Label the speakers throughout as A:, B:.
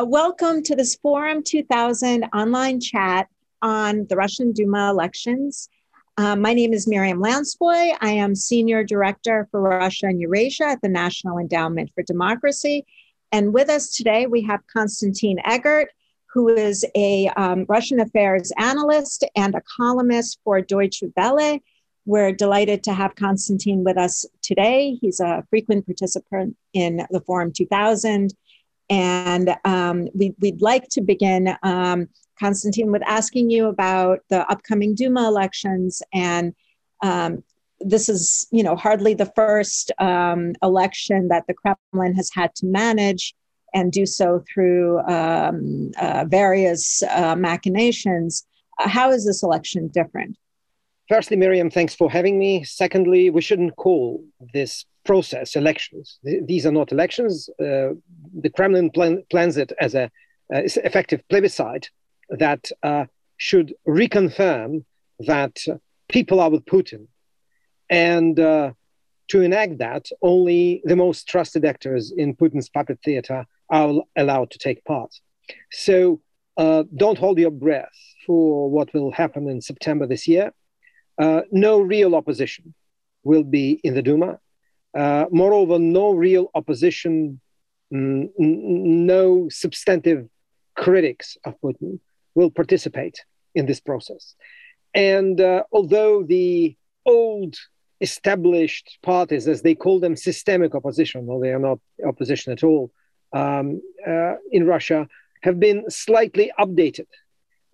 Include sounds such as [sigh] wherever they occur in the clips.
A: Uh, welcome to this Forum 2000 online chat on the Russian Duma elections. Uh, my name is Miriam Lanskoy. I am Senior Director for Russia and Eurasia at the National Endowment for Democracy. And with us today, we have Konstantin Eggert, who is a um, Russian affairs analyst and a columnist for Deutsche Welle. We're delighted to have Konstantin with us today. He's a frequent participant in the Forum 2000 and um, we, would like to begin, um, Konstantin, with asking you about the upcoming Duma elections. And um, this is, you know, hardly the first um, election that the Kremlin has had to manage and do so through um, uh, various uh, machinations. Uh, how is this election different?
B: Firstly, Miriam, thanks for having me. Secondly, we shouldn't call this process elections. These are not elections. Uh, the Kremlin plan, plans it as a uh, effective plebiscite that uh, should reconfirm that people are with Putin. And uh, to enact that, only the most trusted actors in Putin's puppet theater are allowed to take part. So uh, don't hold your breath for what will happen in September this year. Uh, no real opposition will be in the Duma. Uh, moreover, no real opposition, mm, no substantive critics of Putin will participate in this process. And uh, although the old established parties, as they call them, systemic opposition, though they are not opposition at all, um, uh, in Russia, have been slightly updated,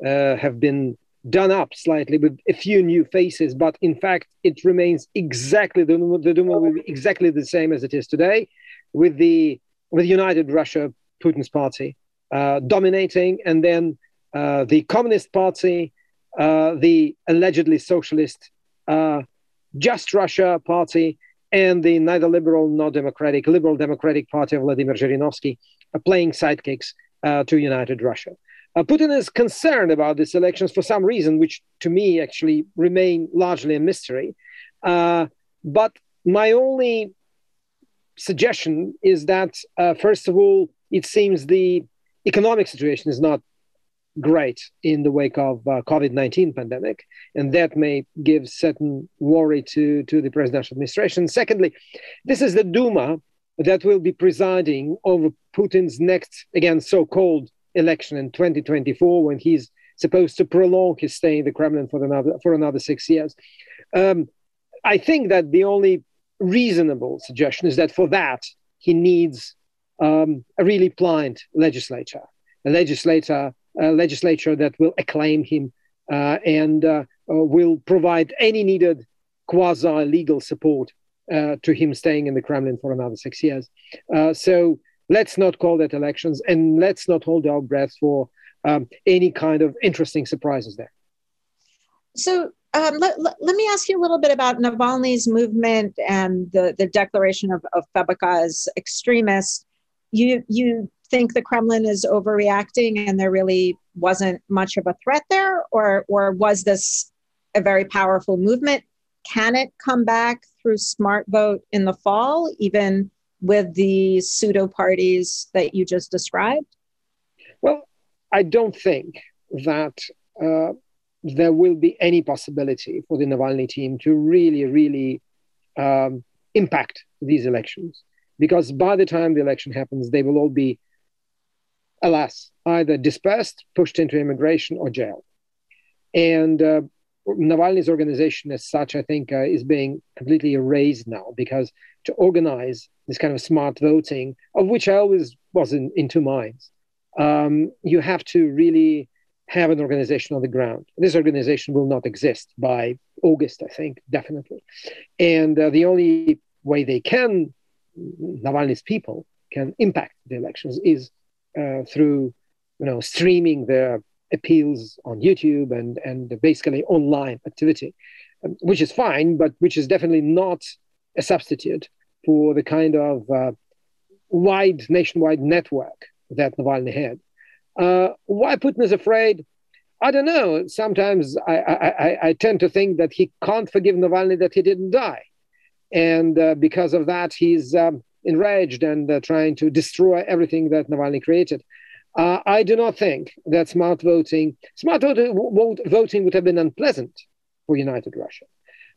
B: uh, have been done up slightly with a few new faces, but in fact, it remains exactly the, the Duma will be exactly the same as it is today, with the with United Russia, Putin's party uh, dominating, and then uh, the Communist Party, uh, the allegedly socialist uh, Just Russia Party, and the neither liberal nor democratic liberal democratic party of Vladimir Zhirinovsky, playing sidekicks uh, to United Russia. Uh, Putin is concerned about these elections for some reason, which to me actually remain largely a mystery. Uh, but my only suggestion is that, uh, first of all, it seems the economic situation is not great in the wake of uh, COVID-19 pandemic, and that may give certain worry to, to the presidential administration. Secondly, this is the Duma that will be presiding over Putin's next, again, so-called election in 2024 when he's supposed to prolong his stay in the Kremlin for another for another six years. Um, I think that the only reasonable suggestion is that for that he needs um, a really pliant legislature, a legislator, a legislature that will acclaim him uh, and uh, uh, will provide any needed quasi-legal support uh, to him staying in the Kremlin for another six years. Uh, so let's not call that elections and let's not hold our breath for um, any kind of interesting surprises there.
A: So um, let, let, let, me ask you a little bit about Navalny's movement and the, the declaration of, of Febeka as extremist. You, you think the Kremlin is overreacting and there really wasn't much of a threat there? Or, or was this a very powerful movement? Can it come back through smart vote in the fall, even with the pseudo parties that you just described?
B: Well, I don't think that uh, there will be any possibility for the Navalny team to really, really um, impact these elections. Because by the time the election happens, they will all be, alas, either dispersed, pushed into immigration, or jailed. And uh, Navalny's organization, as such, I think, uh, is being completely erased now because to organize this kind of smart voting, of which I always was in, in two minds, um, you have to really have an organization on the ground. This organization will not exist by August, I think, definitely. And uh, the only way they can, Navalny's people, can impact the elections is uh, through, you know, streaming their appeals on YouTube and, and basically online activity, um, which is fine, but which is definitely not a substitute for the kind of uh, wide nationwide network that Navalny had. Uh, why Putin is afraid? I don't know. Sometimes I, I, I, tend to think that he can't forgive Navalny that he didn't die. And uh, because of that, he's um, enraged and uh, trying to destroy everything that Navalny created. Uh, I do not think that smart voting, smart voting would have been unpleasant for United Russia,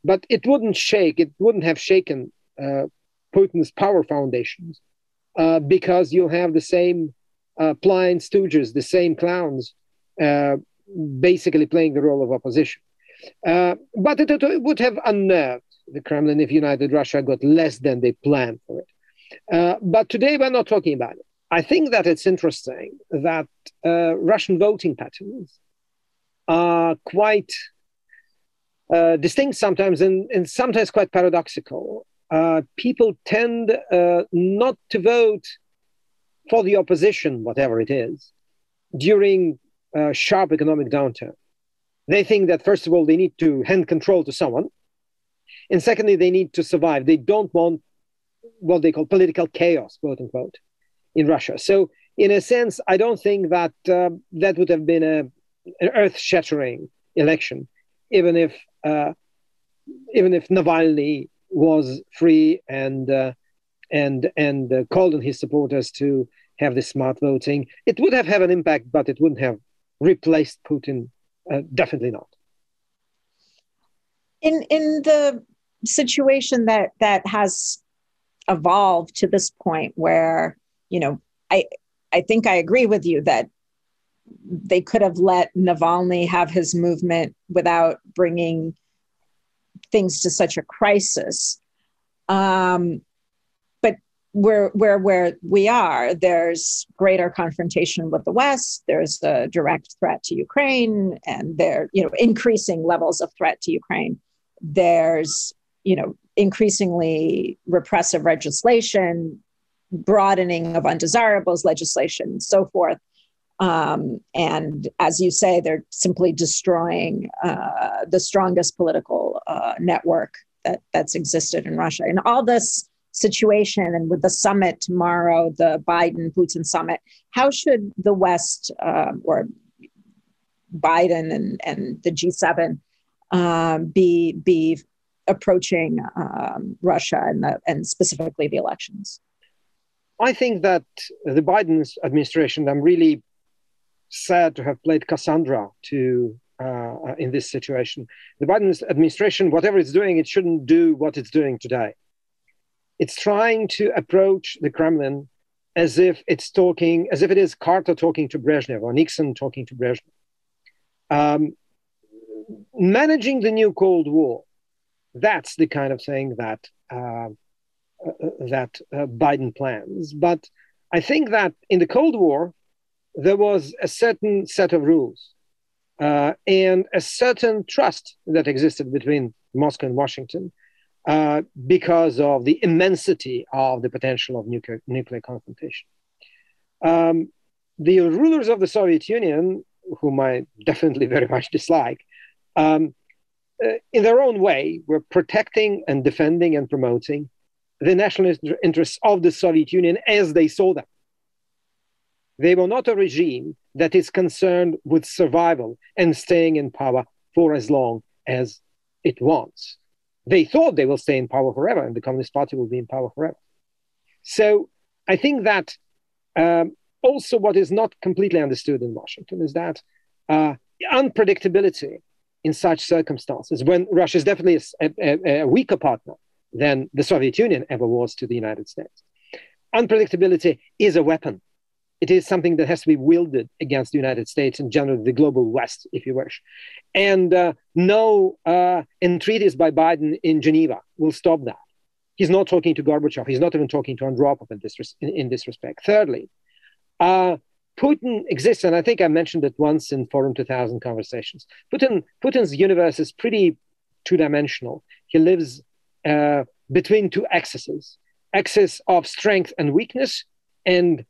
B: but it wouldn't shake, it wouldn't have shaken uh, Putin's power foundations uh, because you'll have the same uh, blind stooges, the same clowns, uh, basically playing the role of opposition. Uh, but it, it, would have unnerved the Kremlin if United Russia got less than they planned for it. Uh, but today we're not talking about it. I think that it's interesting that uh, Russian voting patterns are quite uh, distinct sometimes and, and, sometimes quite paradoxical. Uh, people tend uh, not to vote for the opposition, whatever it is, during a sharp economic downturn. They think that, first of all, they need to hand control to someone. And secondly, they need to survive. They don't want what they call political chaos, quote unquote in Russia. So, in a sense, I don't think that uh, that would have been a, an earth-shattering election, even if uh, even if Navalny was free and uh, and and uh, called on his supporters to have the smart voting. It would have had an impact, but it wouldn't have replaced Putin. Uh, definitely not.
A: In in the situation that that has evolved to this point where you know, I I think I agree with you that they could have let Navalny have his movement without bringing things to such a crisis. Um, but where where where we are, there's greater confrontation with the West. There's a direct threat to Ukraine, and there you know increasing levels of threat to Ukraine. There's you know increasingly repressive legislation broadening of undesirables legislation and so forth. Um, and as you say, they're simply destroying uh, the strongest political uh, network that, that's existed in Russia. And all this situation, and with the summit tomorrow, the Biden Putin summit, how should the West uh, or Biden and, and the G7 um, be be approaching um, Russia and, the, and specifically the elections?
B: I think that the Biden administration, I'm really sad to have played Cassandra to uh, in this situation. The Biden administration, whatever it's doing, it shouldn't do what it's doing today. It's trying to approach the Kremlin as if it's talking, as if it is Carter talking to Brezhnev or Nixon talking to Brezhnev. Um, managing the new Cold War, that's the kind of thing that uh, uh, that uh, Biden plans. But I think that in the Cold War, there was a certain set of rules uh, and a certain trust that existed between Moscow and Washington uh, because of the immensity of the potential of nuclear, nuclear confrontation. Um, the rulers of the Soviet Union, whom I definitely very much dislike, um, uh, in their own way, were protecting and defending and promoting the national interests of the Soviet Union as they saw them. They were not a regime that is concerned with survival and staying in power for as long as it wants. They thought they will stay in power forever and the Communist Party will be in power forever. So I think that um, also what is not completely understood in Washington is that uh, unpredictability in such circumstances, when Russia is definitely a, a, a weaker partner than the Soviet Union ever was to the United States. Unpredictability is a weapon. It is something that has to be wielded against the United States and generally the global West, if you wish. And uh, no uh, entreaties by Biden in Geneva will stop that. He's not talking to Gorbachev. He's not even talking to Andropov in this, in, in this respect. Thirdly, uh, Putin exists, and I think I mentioned it once in Forum 2000 conversations. Putin, Putin's universe is pretty two dimensional. He lives uh, between two axes axis of strength and weakness and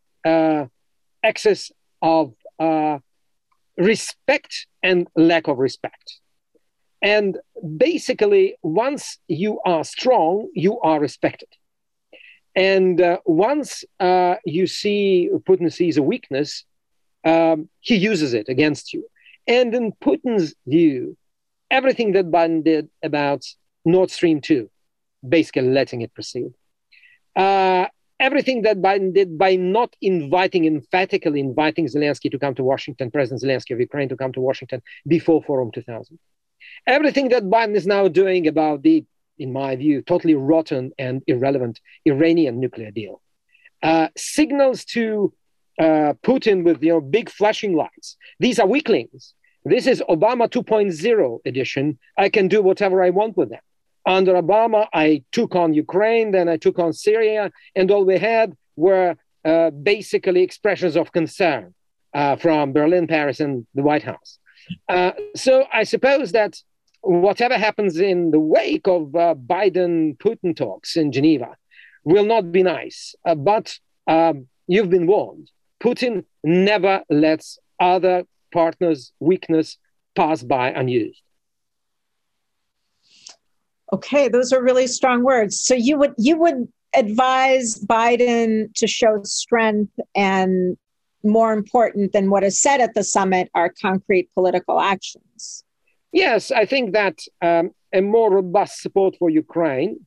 B: axis of uh, respect and lack of respect and basically once you are strong you are respected and uh, once uh, you see putin sees a weakness um, he uses it against you and in putin's view everything that biden did about nord stream 2 basically letting it proceed. Uh, everything that Biden did by not inviting, emphatically inviting Zelensky to come to Washington, President Zelensky of Ukraine to come to Washington before Forum 2000. Everything that Biden is now doing about the, in my view, totally rotten and irrelevant Iranian nuclear deal uh, signals to uh, Putin with you know big flashing lights. These are weaklings. This is Obama 2.0 edition. I can do whatever I want with them. Under Obama, I took on Ukraine, then I took on Syria, and all we had were uh, basically expressions of concern uh, from Berlin, Paris, and the White House. Uh, so I suppose that whatever happens in the wake of uh, Biden Putin talks in Geneva will not be nice. Uh, but um, you've been warned. Putin never lets other partners' weakness pass by unused.
A: Okay, those are really strong words. So you would you would advise Biden to show strength and more important than what is said at the summit are concrete political actions.
B: Yes, I think that um, a more robust support for Ukraine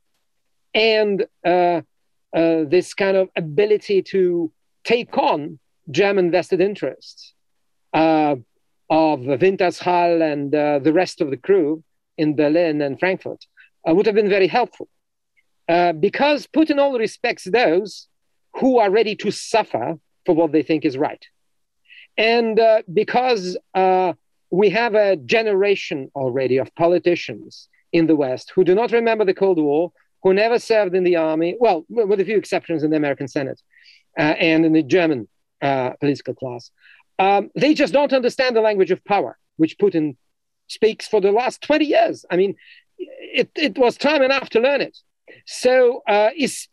B: and uh, uh, this kind of ability to take on German vested interests uh, of Wintershall and uh, the rest of the crew in Berlin and Frankfurt would have been very helpful. Uh, because Putin only respects those who are ready to suffer for what they think is right. And uh, because uh, we have a generation already of politicians in the West who do not remember the Cold War, who never served in the army, well, with a few exceptions in the American Senate uh, and in the German uh, political class, um, they just don't understand the language of power, which Putin speaks for the last 20 years. I mean, it, it was time enough to learn it. So, uh,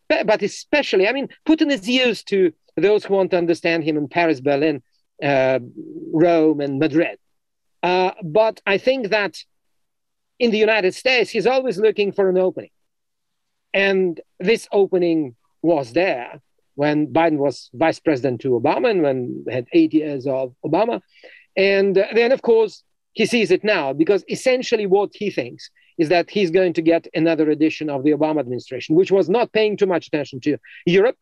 B: but especially, I mean, Putin is used to those who want to understand him in Paris, Berlin, uh, Rome, and Madrid. Uh, but I think that in the United States, he's always looking for an opening. And this opening was there when Biden was vice president to Obama and when had eight years of Obama. And then, of course, he sees it now because essentially what he thinks is that he's going to get another edition of the Obama administration, which was not paying too much attention to Europe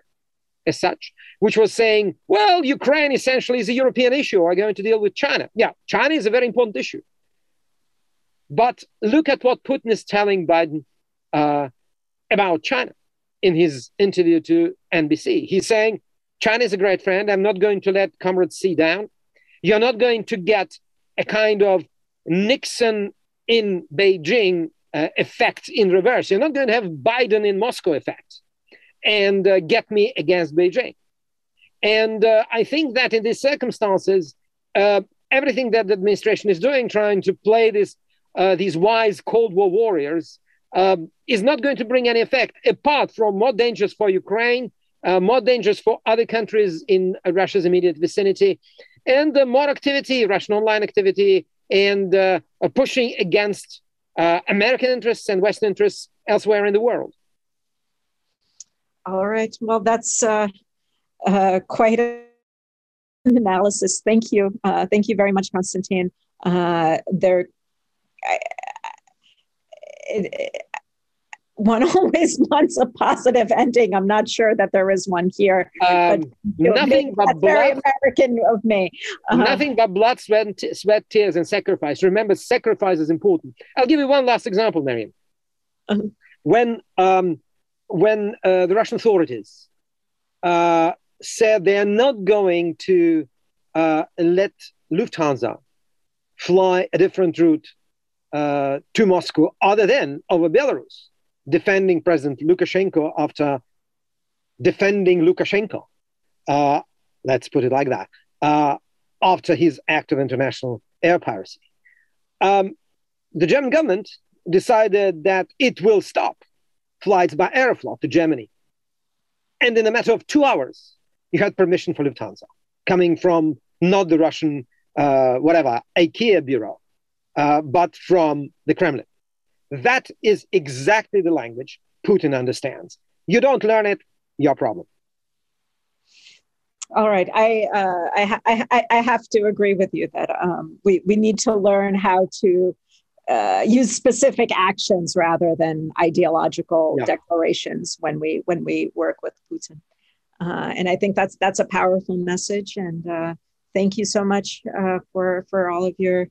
B: as such, which was saying, well, Ukraine essentially is a European issue. We're going to deal with China. Yeah, China is a very important issue. But look at what Putin is telling Biden uh, about China in his interview to NBC. He's saying, China is a great friend. I'm not going to let Comrade Xi down. You're not going to get a kind of Nixon in Beijing uh, effect in reverse. You're not going to have Biden in Moscow effect and uh, get me against Beijing. And uh, I think that in these circumstances, uh, everything that the administration is doing, trying to play this, uh, these wise Cold War warriors, um, is not going to bring any effect apart from more dangers for Ukraine, uh, more dangers for other countries in Russia's immediate vicinity, and more activity, Russian online activity, and uh, pushing against uh, American interests and Western interests elsewhere in the world.
A: All right. Well, that's uh, uh, quite an [laughs] analysis. Thank you. Uh, thank you very much, Konstantin. there, I, it, one [laughs] always wants a positive ending. I'm not sure that there is one here. Um,
B: but, nothing but blood,
A: very American of me.
B: Uh, nothing but blood, sweat, sweat, tears, and sacrifice. Remember, sacrifice is important. I'll give you one last example, Miriam. Uh-huh. When um, when uh, the Russian authorities uh, said they are not going to uh, let Lufthansa fly a different route uh, to Moscow other than over Belarus, defending President Lukashenko after defending Lukashenko. Uh, let's put it like that. Uh, after his act of international air piracy, um, the German government decided that it will stop flights by Aeroflot to Germany. And in a matter of two hours, you had permission for Lufthansa coming from not the Russian, uh, whatever, IKEA bureau, uh, but from the Kremlin. That is exactly the language Putin understands. You don't learn it, your problem.
A: All right, I, uh, I, I, I have to agree with you that um, we, we need to learn how to uh, use specific actions rather than ideological yeah. declarations when we when we work with Putin. Uh, and I think that's that's a powerful message. And uh, thank you so much uh, for for all of your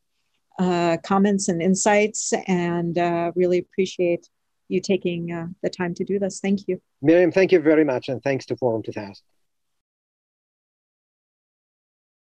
A: uh, comments and insights, and uh, really appreciate you taking uh, the time to do this. Thank you,
B: Miriam. Thank you very much, and thanks to Forum 2000.